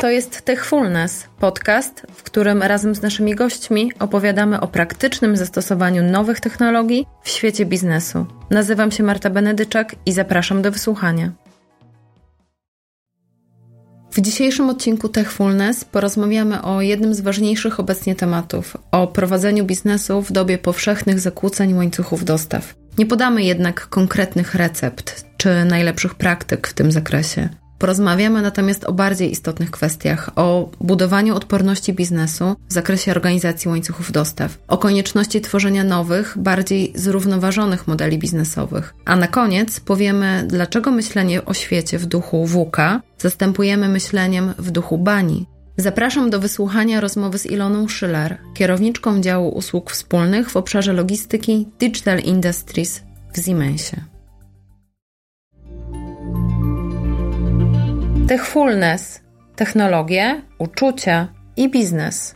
To jest Techfulness, podcast, w którym razem z naszymi gośćmi opowiadamy o praktycznym zastosowaniu nowych technologii w świecie biznesu. Nazywam się Marta Benedyczak i zapraszam do wysłuchania. W dzisiejszym odcinku Techfulness porozmawiamy o jednym z ważniejszych obecnie tematów o prowadzeniu biznesu w dobie powszechnych zakłóceń łańcuchów dostaw. Nie podamy jednak konkretnych recept czy najlepszych praktyk w tym zakresie. Porozmawiamy natomiast o bardziej istotnych kwestiach, o budowaniu odporności biznesu w zakresie organizacji łańcuchów dostaw, o konieczności tworzenia nowych, bardziej zrównoważonych modeli biznesowych. A na koniec powiemy, dlaczego myślenie o świecie w duchu WUKA zastępujemy myśleniem w duchu bani. Zapraszam do wysłuchania rozmowy z Iloną Schiller, kierowniczką działu usług wspólnych w obszarze logistyki Digital Industries w Siemensie. Techfulness, technologie, uczucia i biznes.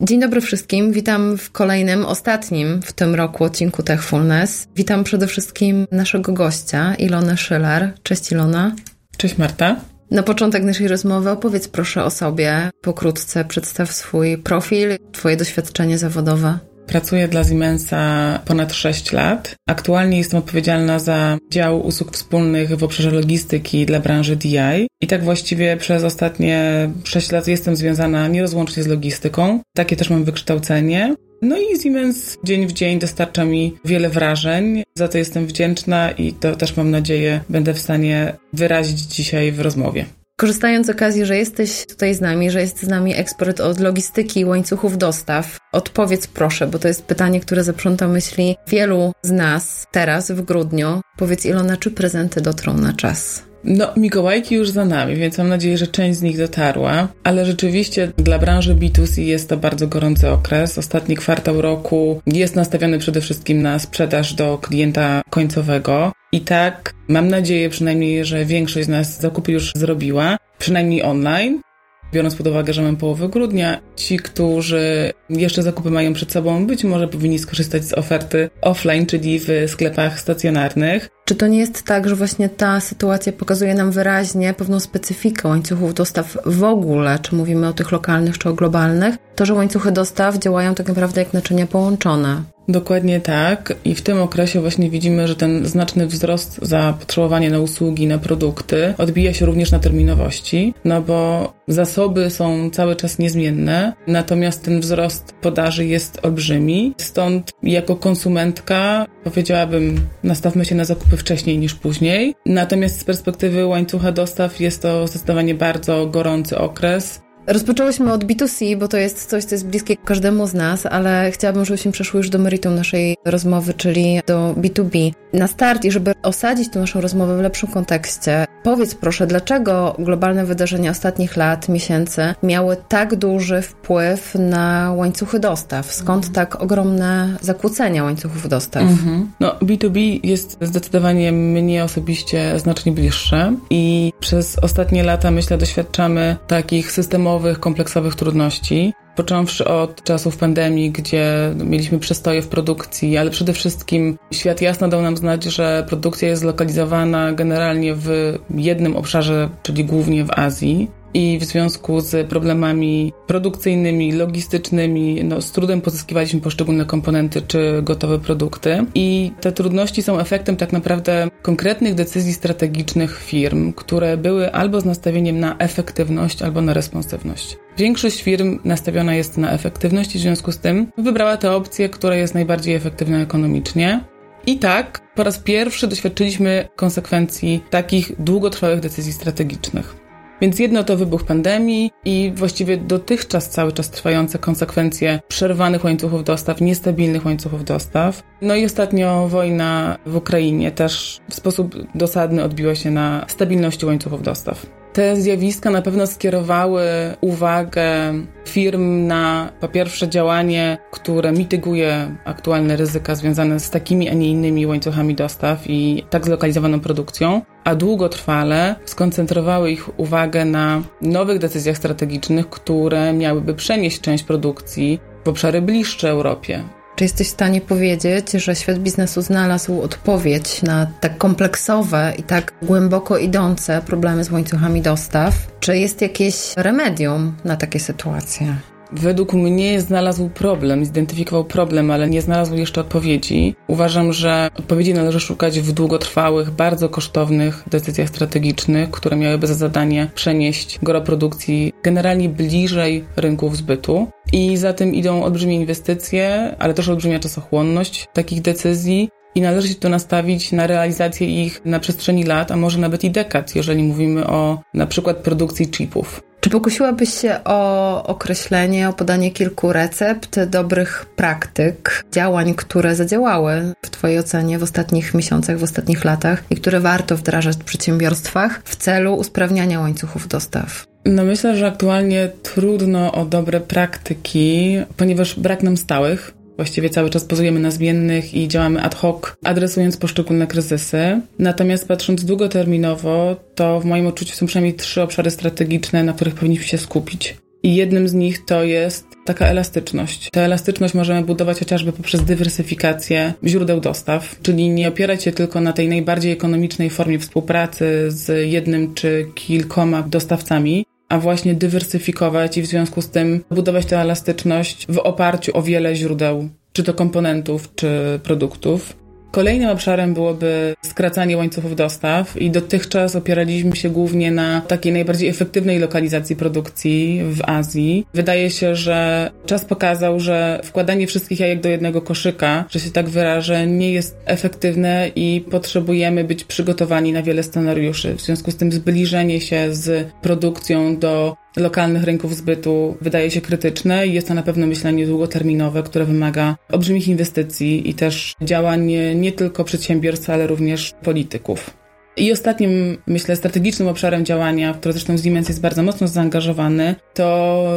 Dzień dobry wszystkim, witam w kolejnym, ostatnim w tym roku odcinku Techfulness. Witam przede wszystkim naszego gościa, Ilonę Schiller. Cześć Ilona. Cześć Marta. Na początek naszej rozmowy opowiedz proszę o sobie, pokrótce przedstaw swój profil, Twoje doświadczenie zawodowe. Pracuję dla Siemensa ponad 6 lat. Aktualnie jestem odpowiedzialna za dział usług wspólnych w obszarze logistyki dla branży DI. I tak właściwie przez ostatnie 6 lat jestem związana nierozłącznie z logistyką. Takie też mam wykształcenie. No i Siemens dzień w dzień dostarcza mi wiele wrażeń. Za to jestem wdzięczna i to też mam nadzieję będę w stanie wyrazić dzisiaj w rozmowie. Korzystając z okazji, że jesteś tutaj z nami, że jest z nami ekspert od logistyki i łańcuchów dostaw, odpowiedz proszę, bo to jest pytanie, które zaprząta myśli wielu z nas teraz w grudniu. Powiedz Ilona, czy prezenty dotrą na czas? No, Mikołajki już za nami, więc mam nadzieję, że część z nich dotarła, ale rzeczywiście dla branży B2C jest to bardzo gorący okres. Ostatni kwartał roku jest nastawiony przede wszystkim na sprzedaż do klienta końcowego. I tak mam nadzieję przynajmniej, że większość z nas zakupy już zrobiła, przynajmniej online. Biorąc pod uwagę, że mamy połowę grudnia, ci, którzy jeszcze zakupy mają przed sobą, być może powinni skorzystać z oferty offline, czyli w sklepach stacjonarnych. Czy to nie jest tak, że właśnie ta sytuacja pokazuje nam wyraźnie pewną specyfikę łańcuchów dostaw w ogóle, czy mówimy o tych lokalnych, czy o globalnych? To, że łańcuchy dostaw działają tak naprawdę jak naczynia połączone. Dokładnie tak. I w tym okresie właśnie widzimy, że ten znaczny wzrost zapotrzebowania na usługi, na produkty odbija się również na terminowości, no bo zasoby są cały czas niezmienne, natomiast ten wzrost podaży jest olbrzymi. Stąd jako konsumentka powiedziałabym, nastawmy się na zakupy wcześniej niż później. Natomiast z perspektywy łańcucha dostaw jest to zdecydowanie bardzo gorący okres. Rozpoczęłyśmy od B2C, bo to jest coś, co jest bliskie każdemu z nas, ale chciałabym, żebyśmy przeszły już do meritum naszej rozmowy, czyli do B2B. Na start i żeby osadzić tę naszą rozmowę w lepszym kontekście, powiedz proszę, dlaczego globalne wydarzenia ostatnich lat, miesięcy miały tak duży wpływ na łańcuchy dostaw? Skąd mhm. tak ogromne zakłócenia łańcuchów dostaw? Mhm. No, B2B jest zdecydowanie mnie osobiście znacznie bliższe i przez ostatnie lata, myślę, doświadczamy takich systemowych kompleksowych trudności, począwszy od czasów pandemii, gdzie mieliśmy przestoje w produkcji, ale przede wszystkim świat jasno dał nam znać, że produkcja jest zlokalizowana generalnie w jednym obszarze, czyli głównie w Azji i w związku z problemami produkcyjnymi, logistycznymi, no, z trudem pozyskiwaliśmy poszczególne komponenty czy gotowe produkty. I te trudności są efektem tak naprawdę konkretnych decyzji strategicznych firm, które były albo z nastawieniem na efektywność, albo na responsywność. Większość firm nastawiona jest na efektywność i w związku z tym wybrała tę opcję, która jest najbardziej efektywna ekonomicznie. I tak po raz pierwszy doświadczyliśmy konsekwencji takich długotrwałych decyzji strategicznych. Więc jedno to wybuch pandemii i właściwie dotychczas cały czas trwające konsekwencje przerwanych łańcuchów dostaw, niestabilnych łańcuchów dostaw. No i ostatnio wojna w Ukrainie też w sposób dosadny odbiła się na stabilności łańcuchów dostaw. Te zjawiska na pewno skierowały uwagę firm na po pierwsze działanie, które mityguje aktualne ryzyka związane z takimi, a nie innymi łańcuchami dostaw i tak zlokalizowaną produkcją, a długotrwale skoncentrowały ich uwagę na nowych decyzjach strategicznych, które miałyby przenieść część produkcji w obszary bliższe Europie, Czy jesteś w stanie powiedzieć, że świat biznesu znalazł odpowiedź na tak kompleksowe i tak głęboko idące problemy z łańcuchami dostaw? Czy jest jakieś remedium na takie sytuacje? Według mnie znalazł problem, zidentyfikował problem, ale nie znalazł jeszcze odpowiedzi. Uważam, że odpowiedzi należy szukać w długotrwałych, bardzo kosztownych decyzjach strategicznych, które miałyby za zadanie przenieść goro produkcji generalnie bliżej rynków zbytu. I za tym idą olbrzymie inwestycje, ale też olbrzymia czasochłonność takich decyzji. I należy się to nastawić na realizację ich na przestrzeni lat, a może nawet i dekad, jeżeli mówimy o na przykład produkcji chipów. Czy pokusiłabyś się o określenie, o podanie kilku recept, dobrych praktyk, działań, które zadziałały w Twojej ocenie w ostatnich miesiącach, w ostatnich latach i które warto wdrażać w przedsiębiorstwach w celu usprawniania łańcuchów dostaw? No myślę, że aktualnie trudno o dobre praktyki, ponieważ brak nam stałych Właściwie cały czas pozujemy na zmiennych i działamy ad hoc, adresując poszczególne kryzysy. Natomiast patrząc długoterminowo, to w moim odczuciu są przynajmniej trzy obszary strategiczne, na których powinniśmy się skupić. I jednym z nich to jest taka elastyczność. Tę elastyczność możemy budować chociażby poprzez dywersyfikację źródeł dostaw, czyli nie opierać się tylko na tej najbardziej ekonomicznej formie współpracy z jednym czy kilkoma dostawcami, a właśnie dywersyfikować i w związku z tym budować tę elastyczność w oparciu o wiele źródeł, czy to komponentów, czy produktów. Kolejnym obszarem byłoby skracanie łańcuchów dostaw i dotychczas opieraliśmy się głównie na takiej najbardziej efektywnej lokalizacji produkcji w Azji. Wydaje się, że czas pokazał, że wkładanie wszystkich jajek do jednego koszyka, że się tak wyrażę, nie jest efektywne i potrzebujemy być przygotowani na wiele scenariuszy. W związku z tym zbliżenie się z produkcją do lokalnych rynków zbytu wydaje się krytyczne i jest to na pewno myślenie długoterminowe, które wymaga olbrzymich inwestycji i też działań nie tylko przedsiębiorstw, ale również polityków. I ostatnim, myślę, strategicznym obszarem działania, w który zresztą Siemens jest bardzo mocno zaangażowany, to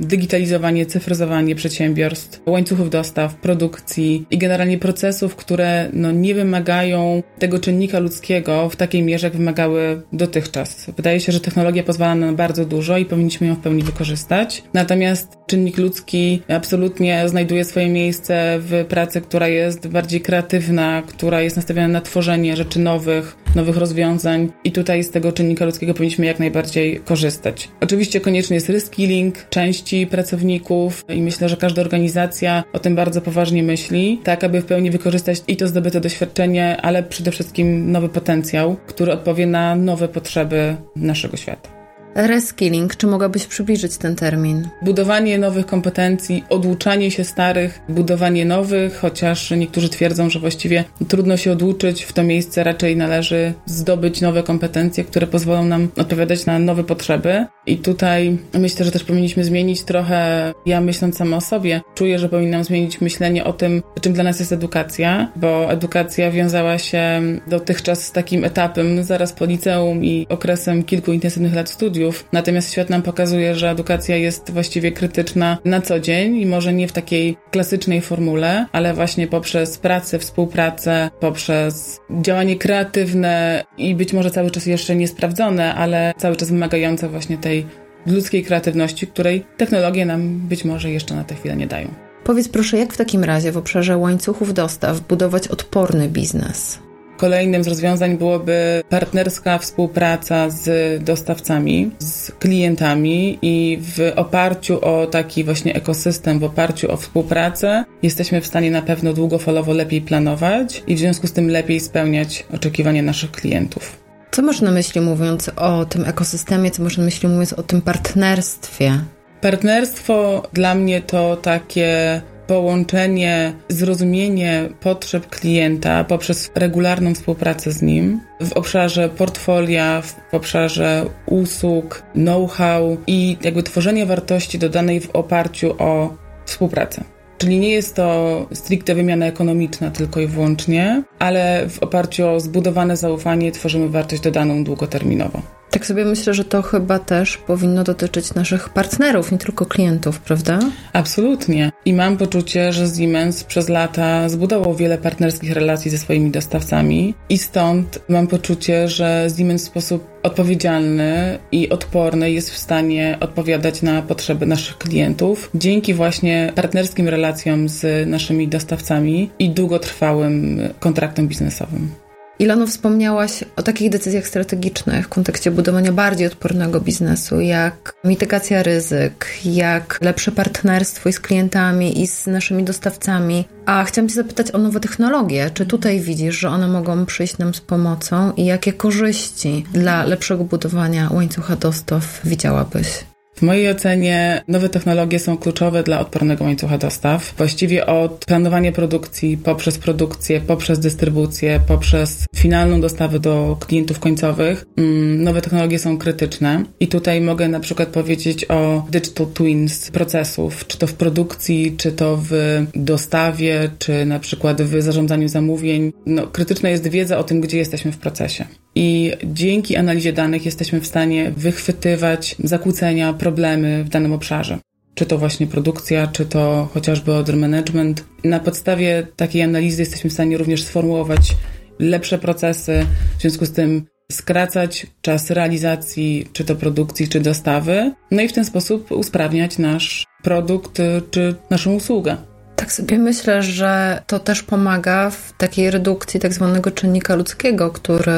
digitalizowanie, cyfryzowanie przedsiębiorstw, łańcuchów dostaw, produkcji i generalnie procesów, które no, nie wymagają tego czynnika ludzkiego w takiej mierze, jak wymagały dotychczas. Wydaje się, że technologia pozwala na bardzo dużo i powinniśmy ją w pełni wykorzystać. Natomiast czynnik ludzki absolutnie znajduje swoje miejsce w pracy, która jest bardziej kreatywna, która jest nastawiona na tworzenie rzeczy nowych, nowych rozwiązań i tutaj z tego czynnika ludzkiego powinniśmy jak najbardziej korzystać. Oczywiście konieczny jest reskilling części pracowników i myślę, że każda organizacja o tym bardzo poważnie myśli, tak aby w pełni wykorzystać i to zdobyte doświadczenie, ale przede wszystkim nowy potencjał, który odpowie na nowe potrzeby naszego świata. Reskilling, czy mogłabyś przybliżyć ten termin? Budowanie nowych kompetencji, oduczanie się starych, budowanie nowych, chociaż niektórzy twierdzą, że właściwie trudno się oduczyć, w to miejsce raczej należy zdobyć nowe kompetencje, które pozwolą nam odpowiadać na nowe potrzeby. I tutaj myślę, że też powinniśmy zmienić trochę, ja myśląc sama o sobie, czuję, że powinnam zmienić myślenie o tym, czym dla nas jest edukacja, bo edukacja wiązała się dotychczas z takim etapem zaraz po liceum i okresem kilku intensywnych lat studiów, studiów. Natomiast świat nam pokazuje, że edukacja jest właściwie krytyczna na co dzień i może nie w takiej klasycznej formule, ale właśnie poprzez pracę, współpracę, poprzez działanie kreatywne i być może cały czas jeszcze niesprawdzone, ale cały czas wymagające właśnie tej ludzkiej kreatywności, której technologie nam być może jeszcze na tę chwilę nie dają. Powiedz proszę, jak w takim razie w obszarze łańcuchów dostaw budować odporny biznes? Kolejnym z rozwiązań byłoby partnerska współpraca z dostawcami, z klientami i w oparciu o taki właśnie ekosystem, w oparciu o współpracę jesteśmy w stanie na pewno długofalowo lepiej planować i w związku z tym lepiej spełniać oczekiwania naszych klientów. Co masz na myśli mówiąc o tym ekosystemie, co masz na myśli mówiąc o tym partnerstwie? Partnerstwo dla mnie to takie połączenie, zrozumienie potrzeb klienta poprzez regularną współpracę z nim w obszarze portfolia, w obszarze usług, know-how i jakby tworzenie wartości dodanej w oparciu o współpracę. Czyli nie jest to stricte wymiana ekonomiczna tylko i wyłącznie, ale w oparciu o zbudowane zaufanie tworzymy wartość dodaną długoterminowo. Tak sobie myślę, że to chyba też powinno dotyczyć naszych partnerów, nie tylko klientów, prawda? Absolutnie. I mam poczucie, że Siemens przez lata zbudował wiele partnerskich relacji ze swoimi dostawcami i stąd mam poczucie, że Siemens w sposób odpowiedzialny i odporny jest w stanie odpowiadać na potrzeby naszych klientów dzięki właśnie partnerskim relacjom z naszymi dostawcami i długotrwałym kontraktom biznesowym. Ilonu, wspomniałaś o takich decyzjach strategicznych w kontekście budowania bardziej odpornego biznesu, jak mitygacja ryzyk, jak lepsze partnerstwo i z klientami, i z naszymi dostawcami. A chciałam Cię zapytać o nowe technologie. Czy tutaj widzisz, że one mogą przyjść nam z pomocą i jakie korzyści dla lepszego budowania łańcucha dostaw widziałabyś? W mojej ocenie nowe technologie są kluczowe dla odpornego łańcucha dostaw. Właściwie od planowania produkcji, poprzez produkcję, poprzez dystrybucję, poprzez finalną dostawę do klientów końcowych, mm, nowe technologie są krytyczne. I tutaj mogę na przykład powiedzieć o digital twins procesów, czy to w produkcji, czy to w dostawie, czy na przykład w zarządzaniu zamówień. No, krytyczna jest wiedza o tym, gdzie jesteśmy w procesie. I dzięki analizie danych jesteśmy w stanie wychwytywać zakłócenia, problemy w danym obszarze. Czy to właśnie produkcja, czy to chociażby order management. Na podstawie takiej analizy jesteśmy w stanie również sformułować lepsze procesy, w związku z tym skracać czas realizacji, czy to produkcji, czy dostawy, no i w ten sposób usprawniać nasz produkt, czy naszą usługę. Tak sobie myślę, że to też pomaga w takiej redukcji tak zwanego czynnika ludzkiego, który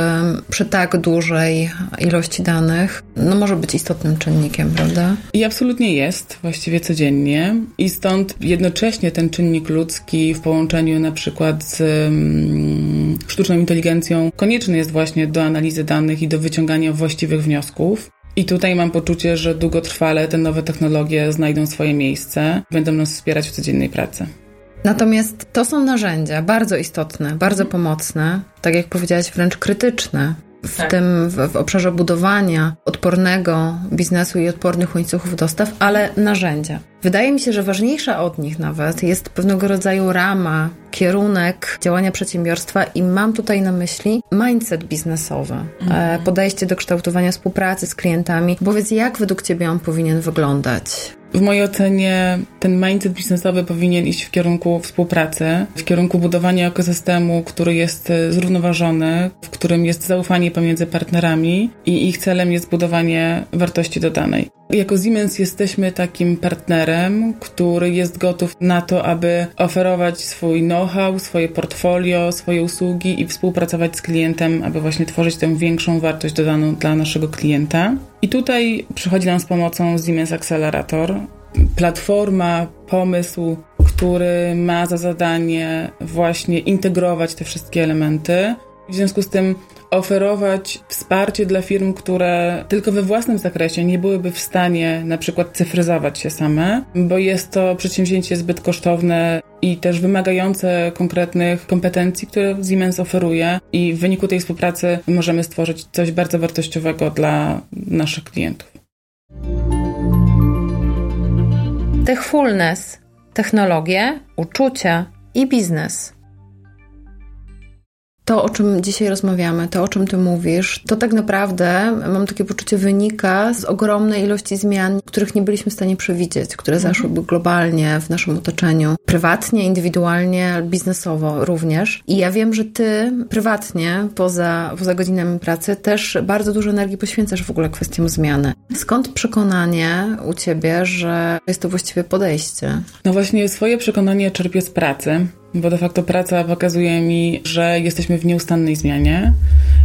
przy tak dużej ilości danych no może być istotnym czynnikiem, prawda? I absolutnie jest, właściwie codziennie. I stąd jednocześnie ten czynnik ludzki w połączeniu na przykład z um, sztuczną inteligencją konieczny jest właśnie do analizy danych i do wyciągania właściwych wniosków. I tutaj mam poczucie, że długotrwale te nowe technologie znajdą swoje miejsce, będą nas wspierać w codziennej pracy. Natomiast to są narzędzia bardzo istotne, bardzo pomocne, tak jak powiedziałaś, wręcz krytyczne w tak. tym w, w, obszarze budowania odpornego biznesu i odpornych łańcuchów dostaw, ale narzędzia. Wydaje mi się, że ważniejsza od nich nawet jest pewnego rodzaju rama, kierunek działania przedsiębiorstwa i mam tutaj na myśli mindset biznesowy, mhm. podejście do kształtowania współpracy z klientami. Powiedz, jak według Ciebie on powinien wyglądać? W mojej ocenie ten mindset biznesowy powinien iść w kierunku współpracy, w kierunku budowania ekosystemu, który jest e, zrównoważony, w którym jest zaufanie pomiędzy partnerami i ich celem jest budowanie wartości dodanej. Jako Siemens jesteśmy takim partnerem, który jest gotów na to, aby oferować swój know-how, swoje portfolio, swoje usługi i współpracować z klientem, aby właśnie tworzyć tę większą wartość dodaną dla naszego klienta. I tutaj przychodzi nam z pomocą Siemens Accelerator, platforma, pomysł, który ma za zadanie właśnie integrować te wszystkie elementy. W związku z tym oferować wsparcie dla firm, które tylko we własnym zakresie nie byłyby w stanie na przykład cyfryzować się same, bo jest to przedsięwzięcie zbyt kosztowne i też wymagające konkretnych kompetencji, które Siemens oferuje i w wyniku tej współpracy możemy stworzyć coś bardzo wartościowego dla naszych klientów. Techfulness, technologie, uczucia i biznes to, o czym dzisiaj rozmawiamy, to, o czym ty mówisz, to tak naprawdę, mam takie poczucie, wynika z ogromnej ilości zmian, których nie byliśmy w stanie przewidzieć, które mhm. zaszłyby globalnie w naszym otoczeniu, prywatnie, indywidualnie, biznesowo również. I ja wiem, że ty prywatnie, poza, poza godzinami pracy, też bardzo dużo energii poświęcasz w ogóle kwestiom zmiany. Skąd przekonanie u ciebie, że jest to właściwie podejście? No właśnie, swoje przekonanie czerpię z pracy bo de facto praca pokazuje mi, że jesteśmy w nieustannej zmianie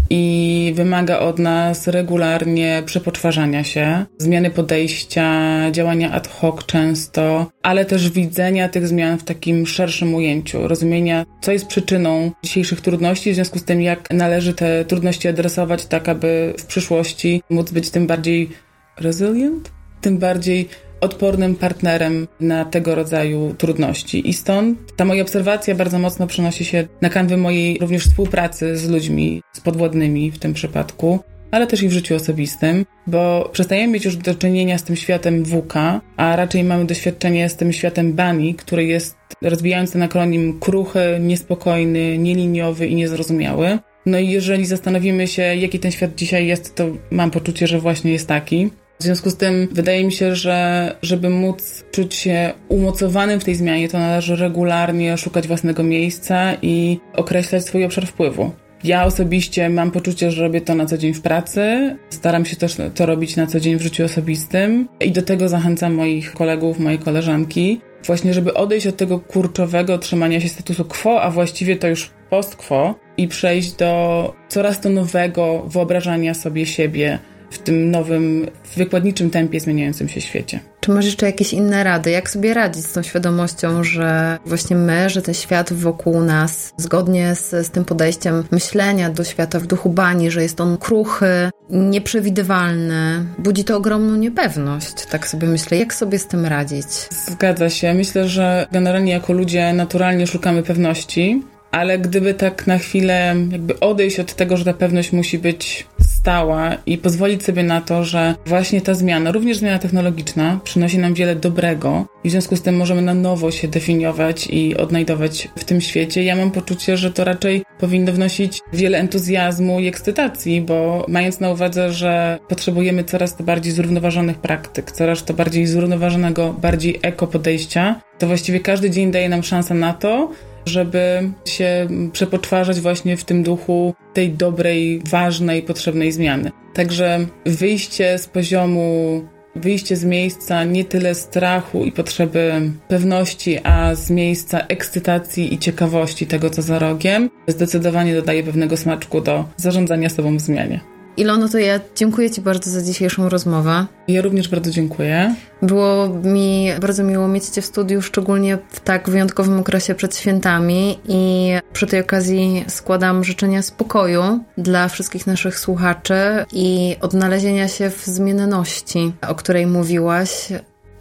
i wymaga od nas regularnie przepoczwarzania się, zmiany podejścia, działania ad hoc często, ale też widzenia tych zmian w takim szerszym ujęciu, rozumienia, co jest przyczyną dzisiejszych trudności, w związku z tym, jak należy te trudności adresować tak, aby w przyszłości móc być tym bardziej resilient, tym bardziej odpornym partnerem na tego rodzaju trudności. I stąd ta moja obserwacja bardzo mocno przenosi się na kanwy mojej również współpracy z ludźmi, z podwładnymi w tym przypadku, ale też i w życiu osobistym, bo przestajemy mieć już do czynienia z tym światem WK, a raczej mamy doświadczenie z tym światem BANI, który jest, rozwijając ten akronim, kruchy, niespokojny, nieliniowy i niezrozumiały. No i jeżeli zastanowimy się, jaki ten świat dzisiaj jest, to mam poczucie, że właśnie jest taki. W związku z tym wydaje mi się, że żeby móc czuć się umocowanym w tej zmianie, to należy regularnie szukać własnego miejsca i określać swój obszar wpływu. Ja osobiście mam poczucie, że robię to na co dzień w pracy. Staram się też to robić na co dzień w życiu osobistym i do tego zachęcam moich kolegów, moje koleżanki. Właśnie, żeby odejść od tego kurczowego trzymania się statusu quo, a właściwie to już post quo i przejść do coraz to nowego wyobrażania sobie siebie w tym nowym, wykładniczym tempie zmieniającym się świecie. Czy masz jeszcze jakieś inne rady? Jak sobie radzić z tą świadomością, że właśnie my, że ten świat wokół nas, zgodnie z, z tym podejściem myślenia do świata w duchu bani, że jest on kruchy, nieprzewidywalny, budzi to ogromną niepewność. Tak sobie myślę, jak sobie z tym radzić? Zgadza się. Myślę, że generalnie jako ludzie naturalnie szukamy pewności, ale gdyby tak na chwilę jakby odejść od tego, że ta pewność musi być stała i pozwolić sobie na to, że właśnie ta zmiana, również zmiana technologiczna, przynosi nam wiele dobrego i w związku z tym możemy na nowo się definiować i odnajdować w tym świecie. Ja mam poczucie, że to raczej powinno wnosić wiele entuzjazmu i ekscytacji, bo mając na uwadze, że potrzebujemy coraz to bardziej zrównoważonych praktyk, coraz to bardziej zrównoważonego, bardziej eko podejścia, to właściwie każdy dzień daje nam szansę na to, żeby się przepoczwarzać właśnie w tym duchu tej dobrej, ważnej, potrzebnej zmiany. Także wyjście z poziomu, wyjście z miejsca nie tyle strachu i potrzeby pewności, a z miejsca ekscytacji i ciekawości tego, co za rogiem, zdecydowanie dodaje pewnego smaczku do zarządzania sobą w zmianie. Ilono, to ja dziękuję Ci bardzo za dzisiejszą rozmowę. Ja również bardzo dziękuję. Było mi bardzo miło mieć Cię w studiu, szczególnie w tak wyjątkowym okresie przed świętami i przy tej okazji składam życzenia spokoju dla wszystkich naszych słuchaczy i odnalezienia się w zmienności, o której mówiłaś.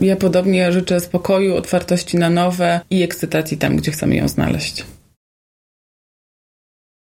Ja podobnie życzę spokoju, otwartości na nowe i ekscytacji tam, gdzie chcemy ją znaleźć.